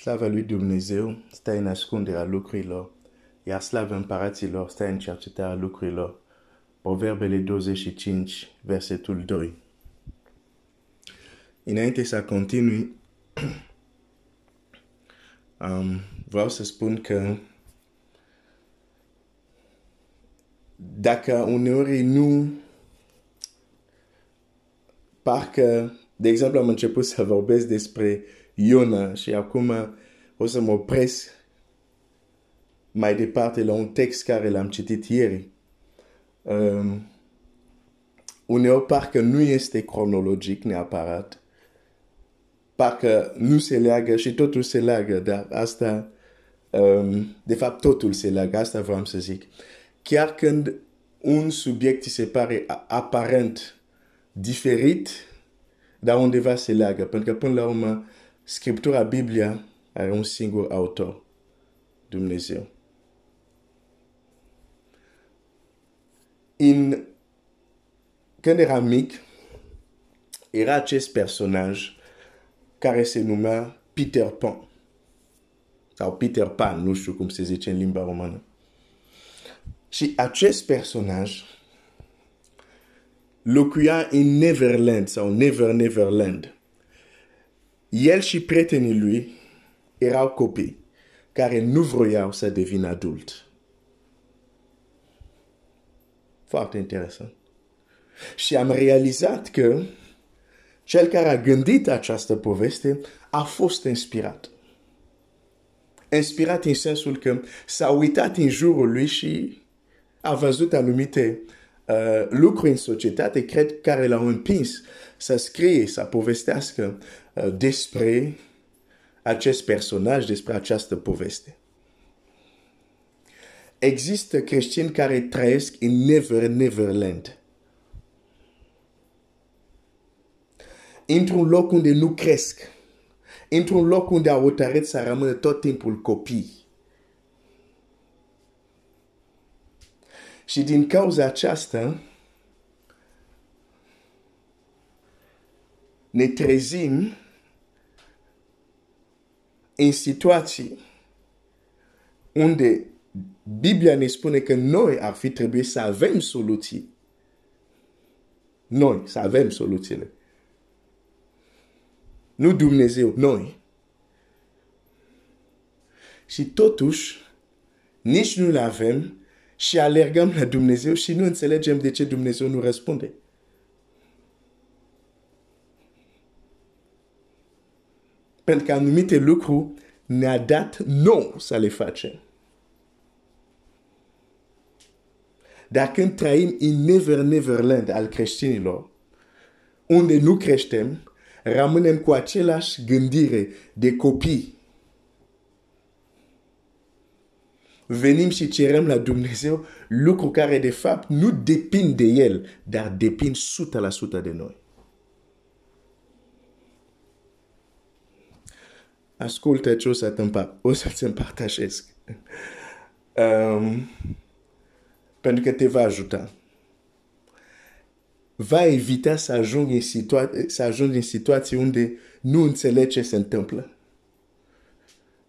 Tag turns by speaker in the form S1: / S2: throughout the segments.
S1: Slava lui Dumnezeu stă în ascunderea lucrurilor, iar slava împăraților stă în cercetarea lucrurilor. Proverbele 25, versetul 2. Înainte să continui, um, vreau să spun că dacă uneori nu parcă, de exemplu, am început să vorbesc despre Iona și acum o să mă opresc mai departe la un text care l-am citit ieri. Um, uneori parcă nu este cronologic neapărat, parcă nu se leagă și totul se leagă, dar asta, um, de fapt totul se leagă, asta vreau să zic. Chiar când un subiect se pare aparent diferit, dar undeva se leagă, pentru că până la urmă Scriptura Biblia are un singur autor, Dumnezeu. In, când eram mic, era acest personaj care se numea Peter Pan. Sau Peter Pan, nu știu cum se zice în limba romană. Și acest personaj locuia în Neverland sau Never Neverland. El și prietenii lui erau copii care nu vroiau să devină adult. Foarte interesant. Și am realizat că cel care a gândit această poveste a fost inspirat. Inspirat în sensul că s-a uitat în jurul lui și a văzut anumite uh, lucruri în societate, cred, care l-au împins să scrie, să povestească uh, despre acest personaj, despre această poveste. Există creștini care trăiesc în Never Neverland. Într-un loc unde nu cresc. Într-un loc unde au hotărât să rămână tot timpul copii. Și din cauza aceasta, ne trezim în situații unde Biblia ne spune că noi ar fi trebuit să avem soluții. Noi, să avem soluțiile. Nu Dumnezeu, noi. Și totuși, nici nu le avem și alergăm la Dumnezeu și nu înțelegem de ce Dumnezeu nu răspunde. Pentru că anumite lucruri ne-a dat nou să le facem. Dar când trăim în Never Neverland al creștinilor, unde nu creștem, rămânem cu același gândire de copii. Venim și cerem la Dumnezeu lucruri care de fapt nu depind de El, dar depind 100% de noi. Ascultă ce o să o să-ți împărtășesc. Um, pentru că te va ajuta. Va evita să ajungi în, situa- să ajungi în situații unde nu înțelegi ce se întâmplă.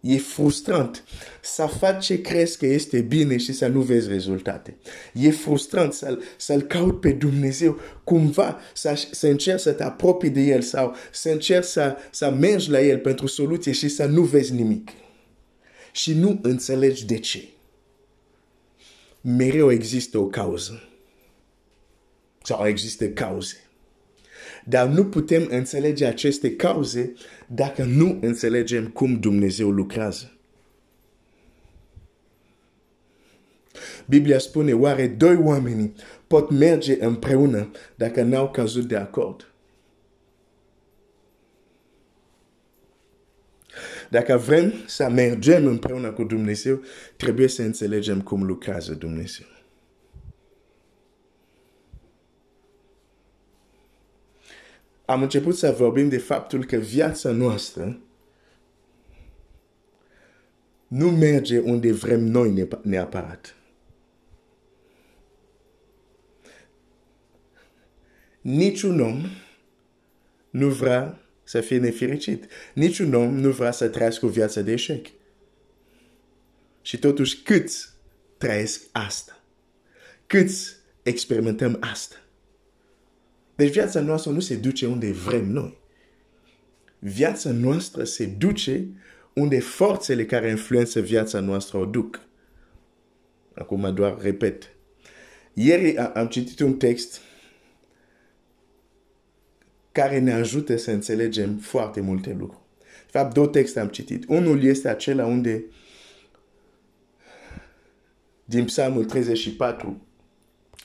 S1: E frustrant să faci ce crezi că este bine și să nu vezi rezultate. E frustrant să-L, să caut pe Dumnezeu cumva, să, să încerci să te apropii de El sau să încerci să, să mergi la El pentru soluție și să nu vezi nimic. Și nu înțelegi de ce mereu există o cauză. Sau există cauze. Dar nu putem înțelege aceste cauze dacă nu înțelegem cum Dumnezeu lucrează. Biblia spune, oare doi oameni pot merge împreună dacă n-au cazut de acord? Dacă vrem să mergem împreună cu Dumnezeu, trebuie să înțelegem cum lucrează Dumnezeu. Am început să vorbim de faptul că viața noastră nu merge unde vrem noi neapărat. Niciun om nu vrea să fie nefericit. Niciun om nu vrea să trăiască o viață de eșec. Și totuși câți trăiesc asta? Câți experimentăm asta? Deci viața noastră nu se duce unde vrem noi. Viața noastră se duce unde forțele care influență viața noastră o duc. Acum doar repet. Ieri am citit un text care ne ajută să înțelegem foarte multe lucruri. De fapt, două texte am citit. Unul este acela unde din Psalmul 34,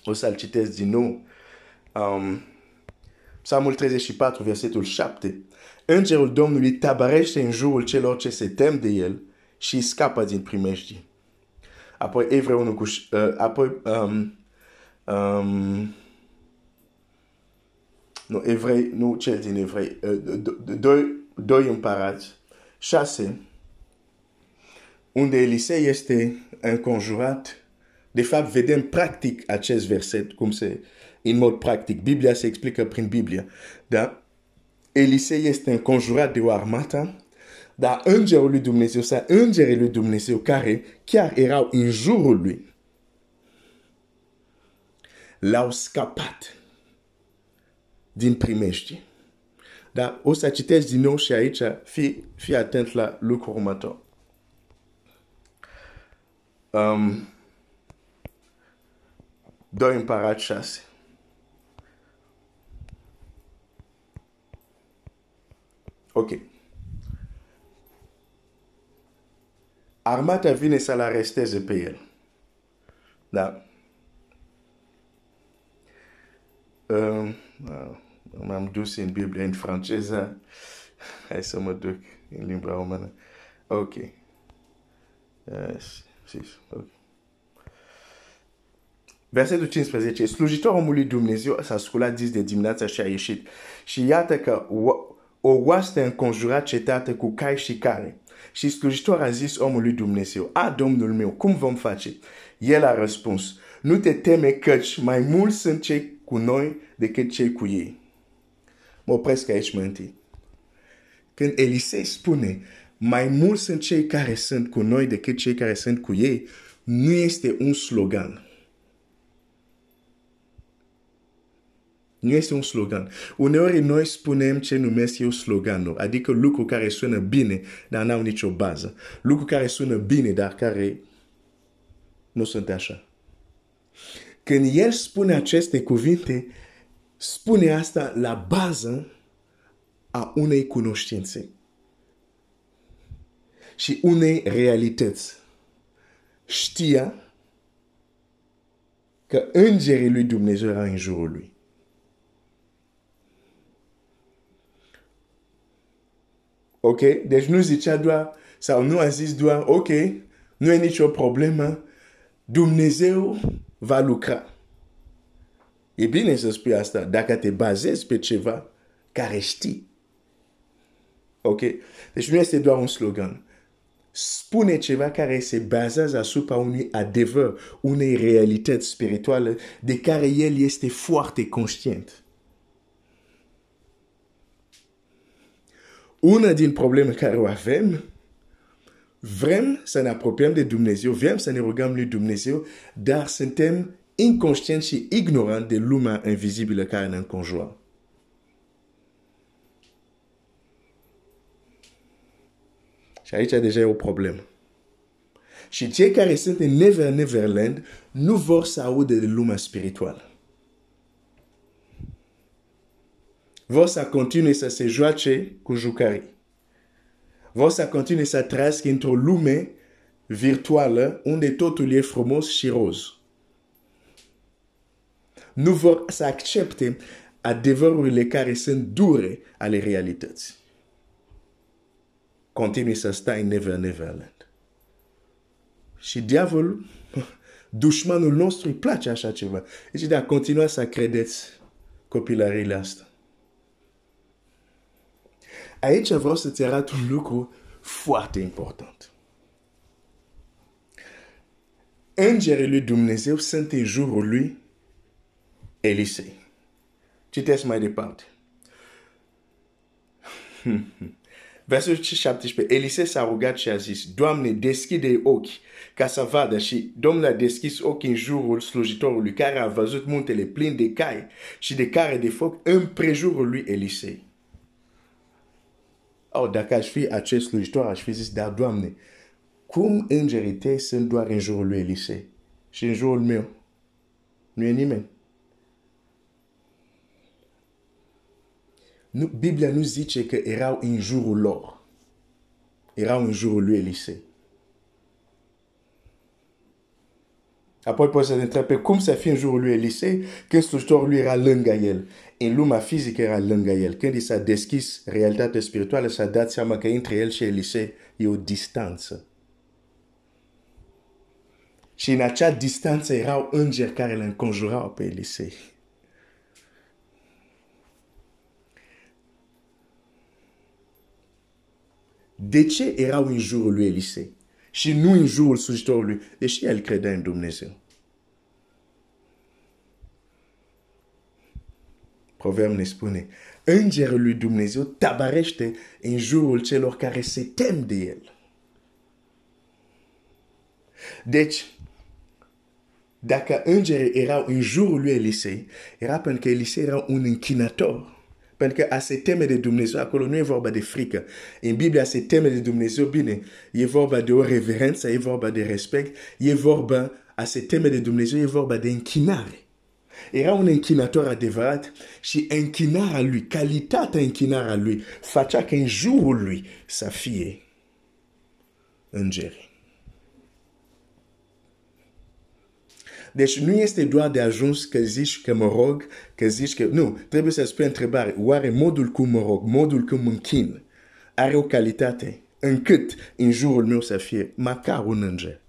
S1: o să-l citesc din nou, um, Psalmul 34, versetul 7. Îngerul Domnului tabarește în jurul celor ce se tem de el și scapă din primejdie. Apoi Evrei 1 cu... Uh, apoi... Um, um, nu, Evrei, nu cel din Evrei. Uh, doi, doi împărați. Șase. Unde Elisei este înconjurat. De fapt, vedem practic acest verset, cum se, în mod practic. Biblia se explică prin Biblia. Da? Elisei este înconjurat de o armată, dar îngerul lui Dumnezeu, sau îngerii lui Dumnezeu care chiar erau în jurul lui, l-au scapat din primești. Dar o să citesc din nou și aici, fii, fii atent la lucrul următor. Um, doi împărat șase. Ok. Armata vine să-l aresteze pe el. Da. Um, m-am dus în Biblie în franceză. Hai să mă duc în limba română. Ok. Yes. Okay. Versetul 15. Slujitorul omului Dumnezeu s-a sculat dis de dimineața și a ieșit. Și iată că o oaste înconjurat cetate cu cai și care. Și slujitor a zis omului Dumnezeu, a, Domnul meu, cum vom face? El a răspuns, nu te teme căci mai mulți sunt cei cu noi decât cei cu ei. Mă opresc aici mă întâi. Când Elisei spune, mai mulți sunt cei care sunt cu noi decât cei care sunt cu ei, nu este un slogan. Nu este un slogan. Uneori noi spunem ce numesc eu sloganul, adică lucruri care sună bine, dar n-au nicio bază. Lucruri care sună bine, dar care nu sunt așa. Când el spune aceste cuvinte, spune asta la bază a unei cunoștințe și unei realități. Știa că îngerii lui Dumnezeu erau în jurul lui. Ok? Deci nu zicea doar, sau nu a zis doar, ok, nu e nicio problemă, Dumnezeu va lucra. E bine să spui asta dacă te bazezi pe ceva care știi. Ok? Deci nu este doar un slogan. Spune ceva care se bazează asupra unui adevăr, unei realități spirituale de care el este foarte conștient. Una din probleme care avem, vrem să ne apropiem de Dumnezeu, vrem să ne rugăm lui Dumnezeu, dar suntem inconștienți și ignoranți de lumea invizibilă care ne înconjoară. Și aici deja e o problemă. Și cei care sunt în Never Neverland nu vor să audă de lumea spirituală. Vor să continue să se joace cu jucării. Vor să continue să trăiască într-o lume virtuală unde totul e frumos și roz. Nu vor să accepte adevărurile care sunt dure ale realității. Continue să stai în Never Neverland. Și diavolul, dușmanul nostru, îi place așa ceva. Deci de a continua să credeți copilările astea. Aici vreau să-ți arăt un lucru foarte important. Îngerii lui Dumnezeu sunt în jurul lui Elisei. Citesc mai departe. Versetul 17. Elise s-a rugat și a zis, Doamne, deschide ochi ca să vadă și Domnul a deschis ochii în jurul slujitorului care a văzut muntele plin de cai și de care de foc în prejurul lui Elisei. Oh, dacă aș fi acest slujitor, aș fi zis, dar Doamne, cum îngerii tăi sunt doar în jurul lui Elisei și în jurul meu? Nu e nimeni. Nu, Biblia nu zice că erau în jurul lor. Erau în jurul lui Elisei. Apoi poți să te întrebi cum să fie în jurul lui Elisei când slujitorul lui era lângă el. În lumea fizică era lângă el. Când i s-a deschis realitatea spirituală, s-a dat seama că între el și Elisei e o distanță. Și în acea distanță erau îngeri care îl înconjurau pe Elisei. De ce erau în jurul lui Elisei și nu în jurul slujitorului, deși el credea în Dumnezeu? Proverb ne spune, îngerul lui Dumnezeu tabarește în jurul celor care se tem de el. Deci, dacă îngerii erau în jurul lui Elisei, era pentru că Elisei era un închinator. Pentru că a teme de Dumnezeu, acolo nu e vorba de frică. În Biblia, a se teme de Dumnezeu, bine, e vorba de o reverență, e vorba de respect, e vorba, a se teme de Dumnezeu, e vorba de închinare. Era un închinator adevărat și închinarea lui, calitatea închinarea lui, facea în jurul lui să fie îngeri. Deci nu este doar de ajuns că zici că mă rog, că zici că... Nu, trebuie să spui întrebare. Oare modul cum mă rog, modul cum mă închin, are o calitate încât în jurul meu să fie măcar un înger.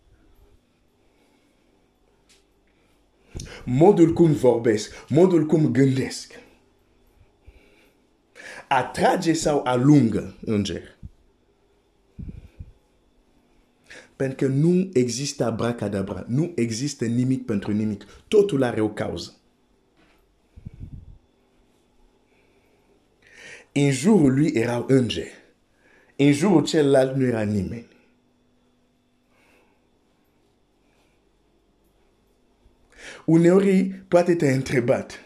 S1: Modul cum vorbesc, modul cum gândesc, atrage sau alungă înger. Pentru că nu există abracadabra, nu există nimic pentru nimic. Totul are o cauză. În jurul lui erau îngeri. În jurul celălalt nu era nimeni. Uneori poate te-ai întrebat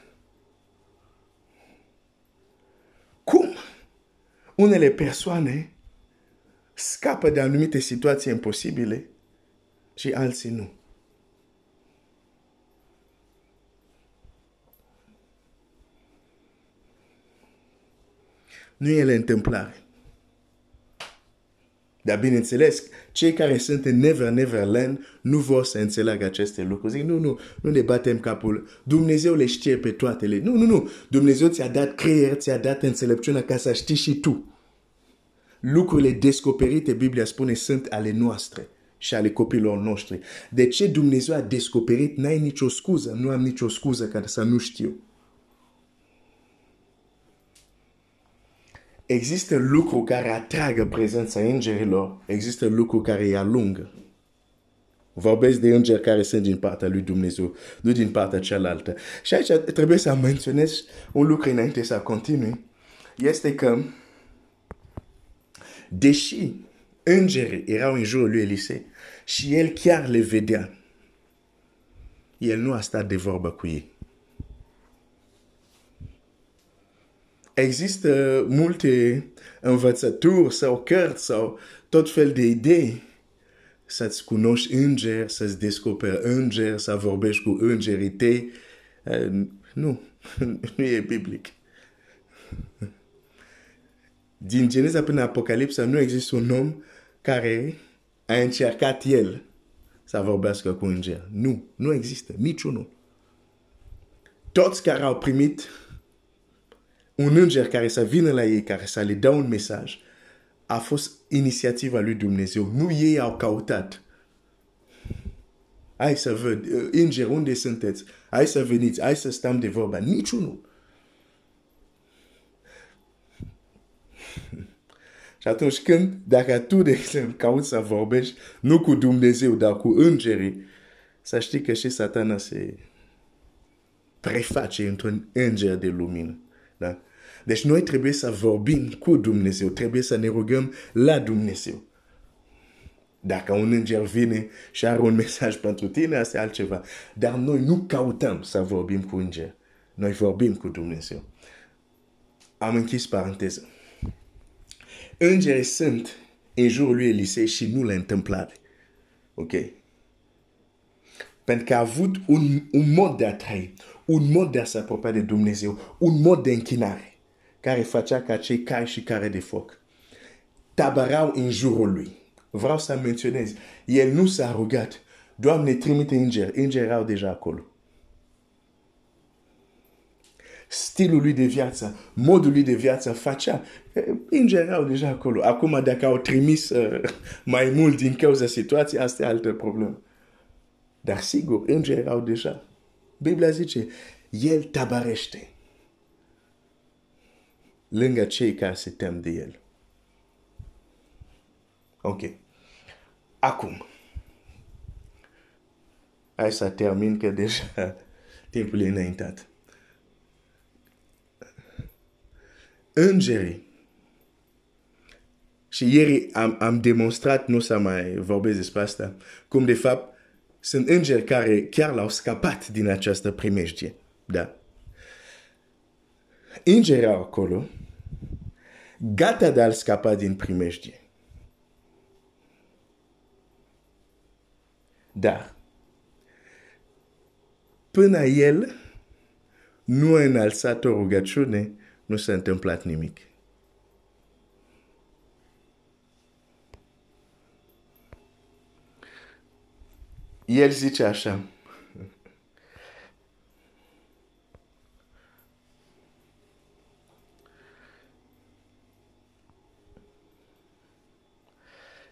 S1: cum unele persoane scapă de anumite situații imposibile și alții nu. Nu e la întâmplare. Dar bineînțeles, cei care sunt în Never Neverland nu vor să înțeleagă aceste lucruri. Zic, nu, nu, nu ne batem capul. Dumnezeu le știe pe toate. Le... Nu, nu, nu. Dumnezeu ți-a dat creier, ți-a dat înțelepciunea ca să știi și tu lucrurile descoperite, Biblia spune, sunt ale noastre și ale copilor noștri. De ce Dumnezeu a descoperit, n-ai nicio scuză, nu am nicio scuză ca să nu știu. Există lucruri care atragă prezența îngerilor, există lucruri care îi alungă. Vorbesc de îngeri care sunt din partea lui Dumnezeu, nu din partea cealaltă. Și aici trebuie să menționez un lucru înainte să continui. Este că deși îngerii erau în jurul lui Elisei și el chiar le vedea, el nu a stat de vorbă cu ei. Există multe învățături sau cărți sau tot fel de idei să-ți cunoști înger, să-ți descoperi înger, să vorbești cu îngerii tăi. Uh, nu, nu e biblic din Geneza până Apocalipsa nu există un om care a încercat el să vorbească cu înger. Nu, nu există niciunul. Toți care au primit un înger care să vină la ei, care să le dea un mesaj, a fost inițiativa lui Dumnezeu. Nu ei au căutat. Hai să văd, înger, unde sunteți? Hai să veniți, hai să stăm de vorba. Niciunul. Și atunci când, dacă tu, de exemplu, cauți să vorbești, nu cu Dumnezeu, dar cu îngerii, să știi că și satana se preface într-un înger de lumină. Da? Deci noi trebuie să vorbim cu Dumnezeu, trebuie să ne rugăm la Dumnezeu. Dacă un înger vine și are un mesaj pentru tine, asta e altceva. Dar noi nu căutăm să vorbim cu înger. Noi vorbim cu Dumnezeu. Am închis paranteză. Îngerii sunt în jurul lui Elisei și nu le întâmplare. Ok? Pentru că a avut un, un mod de a trăi, un mod de a se apropia de Dumnezeu, un mod de închinare, care facea ca cei cai și care de foc tabarau în jurul lui. Vreau să menționez, el nu s-a rugat, Doamne, trimite îngeri, îngeri erau deja acolo. Stilul lui de viață, modul lui de viață facea, îngeri erau deja acolo. Acum, dacă au trimis uh, mai mult din cauza situației, asta e altă problemă. Dar sigur, îngeri erau deja. Biblia zice, el tabarește lângă cei care se tem de el. Ok. Acum. Hai să termin că deja timpul e înaintat. Îngerii. Și ieri am, am demonstrat, nu să mai vorbesc despre asta, cum de fapt sunt îngeri care chiar l-au scapat din această primejdie. Da. Îngerii acolo, gata de a-l scapa din primejdie. Dar, până el nu a înalțat o rugăciune, nu s-a întâmplat nimic. El zice așa,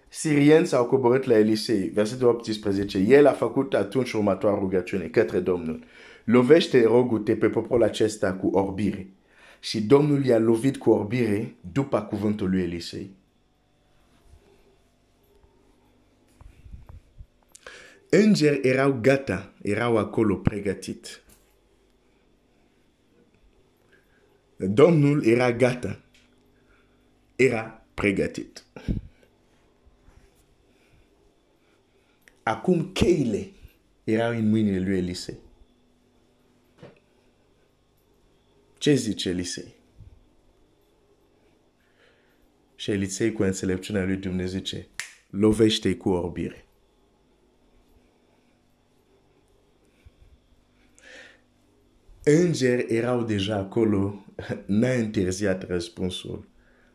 S1: Sirieni s-au coborât la Elisei, versetul 18. El a făcut atunci următoarea rugăciune către Domnul. Lovește, rogute, pe poporul acesta cu orbire. Și Domnul i-a lovit cu orbire după cuvântul lui Elisei. Îngeri erau gata, erau acolo pregătit. Domnul era gata, era pregătit. Acum cheile erau în mâinile lui Elisei. Ce zice Elisei? Și Elisei cu înțelepciunea lui Dumnezeu zice, lovește cu orbire. Îngeri erau deja acolo, n-a întârziat răspunsul.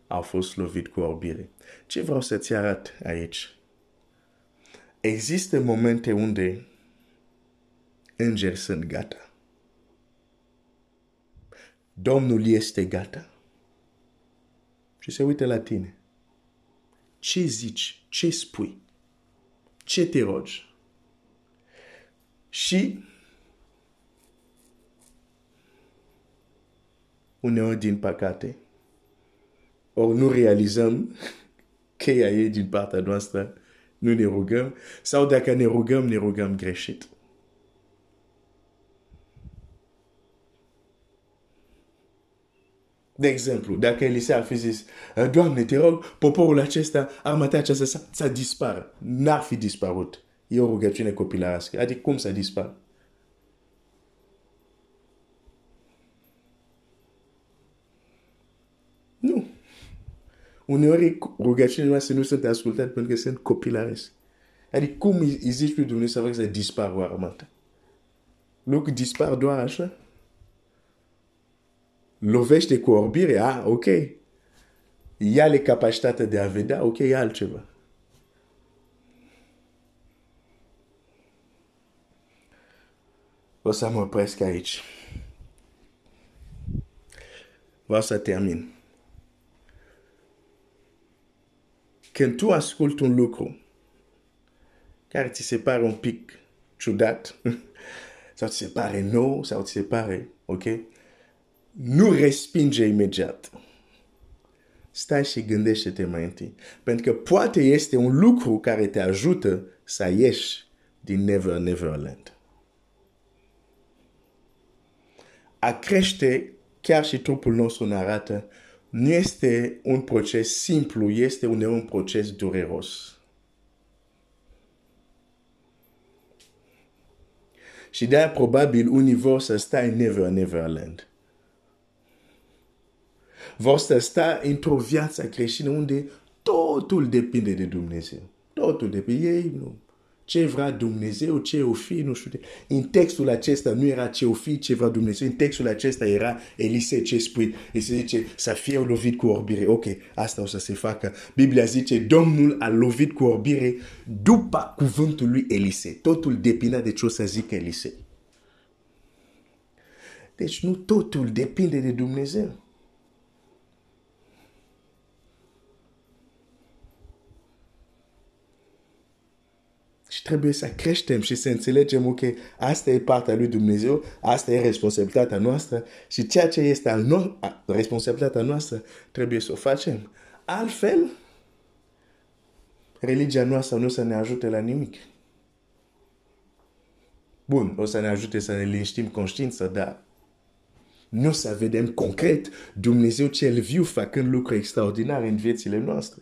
S1: Au fost lovit cu orbire. Ce vreau să-ți arăt aici? Există momente unde îngeri sunt gata. Domnul este gata. Și se uită la tine. Ce zici? Ce spui? Ce te rogi? Și uneori din păcate, ori nu realizăm cheia e din partea noastră, nu ne rugăm, sau dacă ne rugăm, ne rugăm greșit. De exemplu, dacă Elisea ar fi zis, Doamne, te rog, poporul acesta, armata aceasta să, să dispară. N-ar fi dispărut. E o rugăciune copilarască. Adică cum să dispară? Nu. Uneori rugăciunile noastre nu sunt ascultate pentru că sunt copilaresc. Adică cum îi zici lui Dumnezeu să dispară o armată? Lucru dispar doar așa? Lovește cu orbire, ah, ok. Ia le capacitatea de a vedea, ok, e altceva. O să mă opresc aici. Vreau să termin. Când tu asculti un lucru care ți se pare un pic ciudat, sau ți se pare nou, sau ți se pare, ok? Nu respinge imediat. Stai și gândește-te mai întâi. Pentru că poate este un lucru care te ajută să ieși din Never Neverland. A crește chiar și trupul nostru ne arată, nu este un proces simplu, este uneori un proces dureros. Și de-aia probabil unii vor să stai în never, neverland. Vor să sta într-o viață creștină unde totul depinde de Dumnezeu. Totul depinde. Ei nu ce vrea Dumnezeu, ce o fi, nu știu. În textul acesta nu era ce o fi, ce vrea Dumnezeu. În textul acesta era Elise, ce spui. E se zice să fie lovit cu orbire. Ok, asta o să se facă. Biblia zice, Domnul a lovit cu orbire după cuvântul lui Elise. Totul depinde de ce o să zică Elise. Deci nu totul depinde de Dumnezeu. Și trebuie să creștem și să înțelegem, ok, asta e partea lui Dumnezeu, asta e responsabilitatea noastră și ceea ce este al no responsabilitatea noastră trebuie să o facem. Altfel, religia noastră nu o să ne ajute la nimic. Bun, o să ne ajute să ne liniștim conștiința, dar nu o să vedem concret Dumnezeu cel viu făcând lucruri extraordinare în viețile noastre.